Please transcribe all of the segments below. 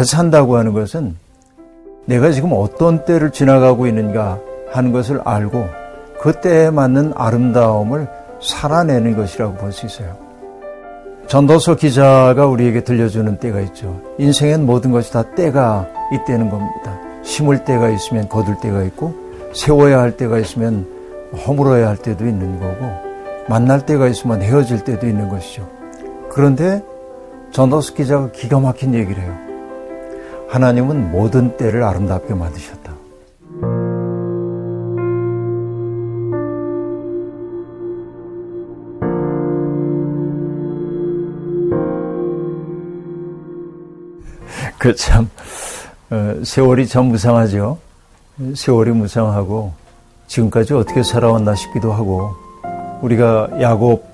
잘 산다고 하는 것은 내가 지금 어떤 때를 지나가고 있는가 하는 것을 알고 그 때에 맞는 아름다움을 살아내는 것이라고 볼 수 있어요. 전도서 기자가 우리에게 들려주는 때가 있죠. 인생엔 모든 것이 다 때가 있다는 겁니다. 심을 때가 있으면 거둘 때가 있고 세워야 할 때가 있으면 허물어야 할 때도 있는 거고 만날 때가 있으면 헤어질 때도 있는 것이죠. 그런데 전도서 기자가 기가 막힌 얘기를 해요. 하나님은 모든 때를 아름답게 만드셨다. 그 참, 어, 세월이 참 무상하죠. 세월이 무상하고 지금까지 어떻게 살아왔나 싶기도 하고 우리가 야곱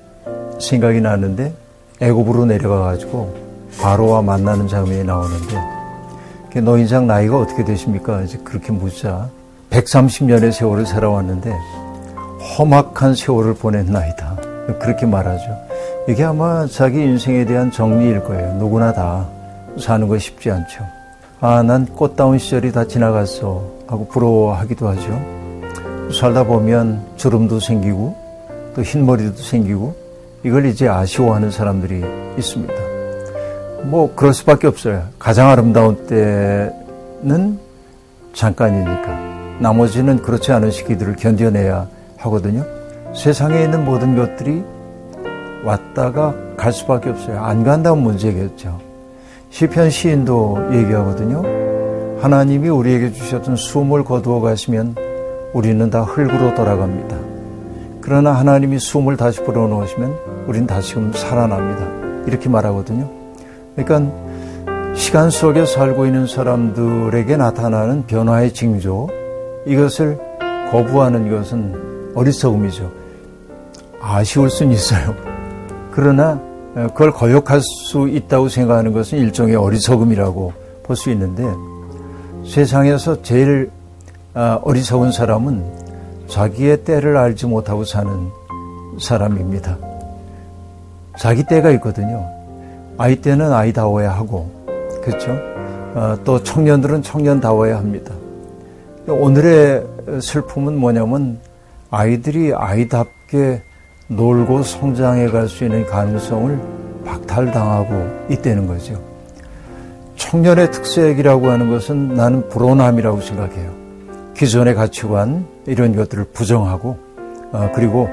생각이 나는데 애굽으로 내려가 가지고 바로와 만나는 장면이 나오는데 너 인상 나이가 어떻게 되십니까? 이제 그렇게 묻자 130년의 세월을 살아왔는데 험악한 세월을 보낸 나이다. 그렇게 말하죠. 이게 아마 자기 인생에 대한 정리일 거예요. 누구나 다 사는 거 쉽지 않죠. 아, 난 꽃다운 시절이 다 지나갔어. 하고 부러워하기도 하죠. 살다 보면 주름도 생기고 또 흰머리도 생기고 이걸 이제 아쉬워하는 사람들이 있습니다. 뭐 그럴 수밖에 없어요. 가장 아름다운 때는 잠깐이니까 나머지는 그렇지 않은 시기들을 견뎌내야 하거든요. 세상에 있는 모든 것들이 왔다가 갈 수밖에 없어요. 안 간다면 문제겠죠. 시편 시인도 얘기하거든요. 하나님이 우리에게 주셨던 숨을 거두어 가시면 우리는 다 흙으로 돌아갑니다. 그러나 하나님이 숨을 다시 불어넣으시면 우린 다시금 살아납니다. 이렇게 말하거든요. 그러니까 시간 속에 살고 있는 사람들에게 나타나는 변화의 징조, 이것을 거부하는 것은 어리석음이죠. 아쉬울 수는 있어요. 그러나 그걸 거역할 수 있다고 생각하는 것은 일종의 어리석음이라고 볼 수 있는데 세상에서 제일 아, 어리석은 사람은 자기의 때를 알지 못하고 사는 사람입니다. 자기 때가 있거든요. 아이 때는 아이다워야 하고, 그렇죠? 어, 또 청년들은 청년다워야 합니다. 오늘의 슬픔은 뭐냐면 아이들이 아이답게 놀고 성장해 갈 수 있는 가능성을 박탈당하고 있다는 거죠. 청년의 특색이라고 하는 것은 나는 불온함이라고 생각해요. 기존의 가치관 이런 것들을 부정하고 어, 그리고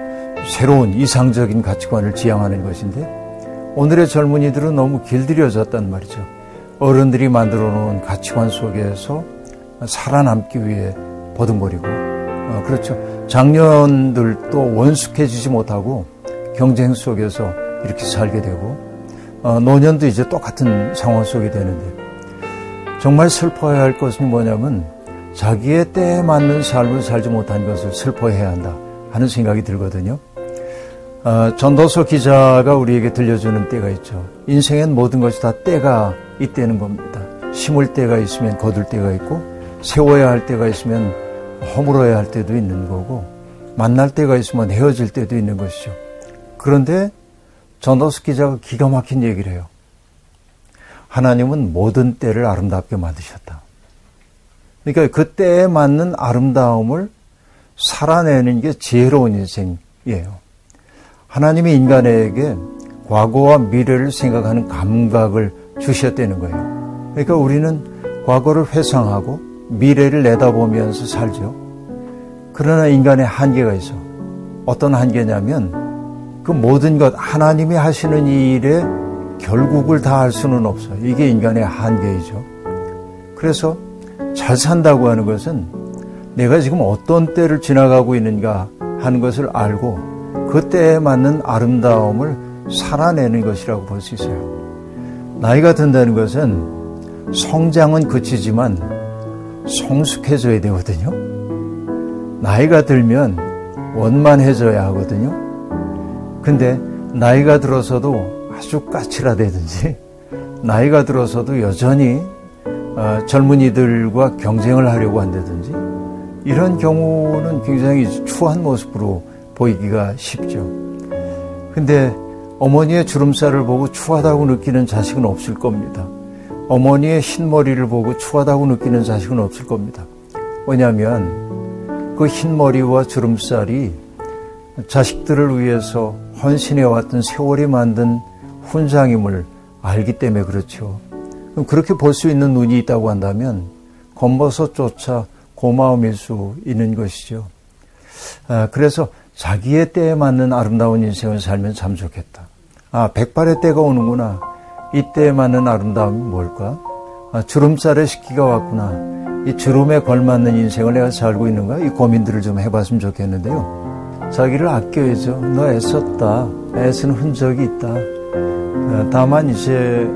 새로운 이상적인 가치관을 지향하는 것인데 오늘의 젊은이들은 너무 길들여졌단 말이죠. 어른들이 만들어 놓은 가치관 속에서 살아남기 위해 버둥거리고 어, 그렇죠. 장년들도 원숙해지지 못하고 경쟁 속에서 이렇게 살게 되고 어, 노년도 이제 똑같은 상황 속에 되는데 정말 슬퍼해야 할 것은 뭐냐면 자기의 때에 맞는 삶을 살지 못한 것을 슬퍼해야 한다 하는 생각이 들거든요. 어, 전도서 기자가 우리에게 들려주는 때가 있죠. 인생엔 모든 것이 다 때가 있다는 겁니다. 심을 때가 있으면 거둘 때가 있고 세워야 할 때가 있으면 허물어야 할 때도 있는 거고 만날 때가 있으면 헤어질 때도 있는 것이죠. 그런데 전도스 기자가 기가 막힌 얘기를 해요. 하나님은 모든 때를 아름답게 만드셨다. 그러니까 그 때에 맞는 아름다움을 살아내는 게 지혜로운 인생이에요. 하나님이 인간에게 과거와 미래를 생각하는 감각을 주셨다는 거예요. 그러니까 우리는 과거를 회상하고 미래를 내다보면서 살죠. 그러나 인간의 한계가 있어. 어떤 한계냐면 그 모든 것 하나님이 하시는 일에 결국을 다 할 수는 없어요. 이게 인간의 한계이죠. 그래서 잘 산다고 하는 것은 내가 지금 어떤 때를 지나가고 있는가 하는 것을 알고 그 때에 맞는 아름다움을 살아내는 것이라고 볼 수 있어요. 나이가 든다는 것은 성장은 그치지만 성숙해져야 되거든요. 나이가 들면 원만해져야 하거든요. 근데 나이가 들어서도 아주 까칠하다든지 나이가 들어서도 여전히 어, 젊은이들과 경쟁을 하려고 한다든지 이런 경우는 굉장히 추한 모습으로 보이기가 쉽죠. 근데 어머니의 주름살을 보고 추하다고 느끼는 자식은 없을 겁니다. 어머니의 흰머리를 보고 추하다고 느끼는 자식은 없을 겁니다. 왜냐하면 그 흰머리와 주름살이 자식들을 위해서 헌신해왔던 세월이 만든 훈장임을 알기 때문에 그렇죠. 그렇게 볼 수 있는 눈이 있다고 한다면 검버섯조차 고마움일 수 있는 것이죠. 아, 그래서 자기의 때에 맞는 아름다운 인생을 살면 참 좋겠다. 아, 백발의 때가 오는구나. 이 때에 맞는 아름다움이 뭘까? 아, 주름살의 시기가 왔구나. 이 주름에 걸맞는 인생을 내가 살고 있는가? 이 고민들을 좀 해봤으면 좋겠는데요. 자기를 아껴야죠. 너 애썼다. 애쓴 흔적이 있다. 아, 다만 이제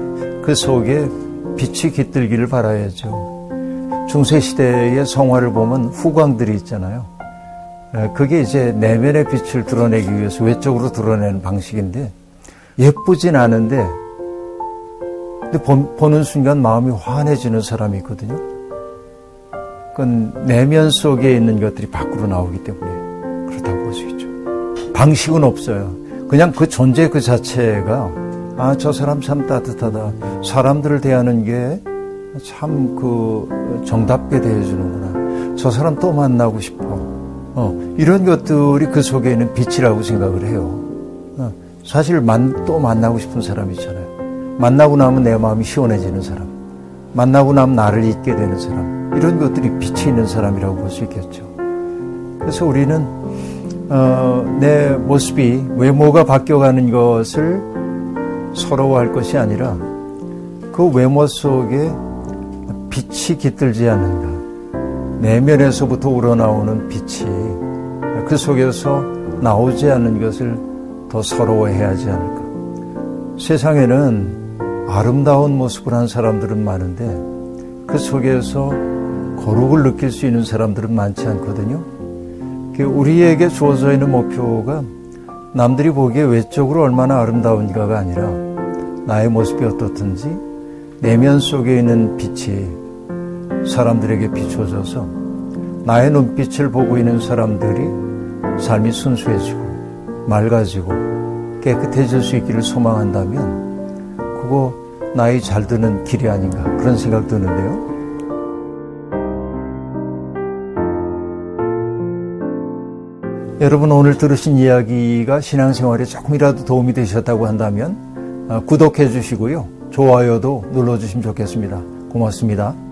그 속에 빛이 깃들기를 바라야죠. 중세시대의 성화를 보면 후광들이 있잖아요. 아, 그게 이제 내면의 빛을 드러내기 위해서 외적으로 드러내는 방식인데 예쁘진 않은데 근데 보 는 순간 마음이 환해지는 사람이 있거든요. 그건 내면 속에 있는 것들이 밖으로 나오기 때문에 그렇다고 볼 수 있죠. 방식은 없어요. 그냥 그 존재 그 자체가 아, 저 사람 참 따뜻하다. 사람들을 대하는 게 참 그 정답게 대해주는구나. 저 사람 또 만나고 싶어. 어, 이런 것들이 그 속에 있는 빛이라고 생각을 해요. 어, 사실 만, 또 만나고 싶은 사람 있잖아요. 만나고 나면 내 마음이 시원해지는 사람. 만나고 나면 나를 잊게 되는 사람. 이런 것들이 빛이 있는 사람이라고 볼 수 있겠죠. 그래서 우리는 어, 내 모습이 외모가 바뀌어가는 것을 서러워할 것이 아니라 그 외모 속에 빛이 깃들지 않는가. 내면에서부터 우러나오는 빛이 그 속에서 나오지 않는 것을 더 서러워해야 하지 않을까. 세상에는 아름다운 모습을 한 사람들은 많은데 그 속에서 거룩을 느낄 수 있는 사람들은 많지 않거든요. 그 우리에게 주어져 있는 목표가 남들이 보기에 외적으로 얼마나 아름다운가가 아니라 나의 모습이 어떻든지 내면 속에 있는 빛이 사람들에게 비춰져서 나의 눈빛을 보고 있는 사람들이 삶이 순수해지고 맑아지고 깨끗해질 수 있기를 소망한다면 그거 나이 잘 드는 길이 아닌가 그런 생각 드는데요. 여러분 오늘 들으신 이야기가 신앙생활에 조금이라도 도움이 되셨다고 한다면 아, 구독해 주시고요. 좋아요도 눌러 주시면 좋겠습니다. 고맙습니다.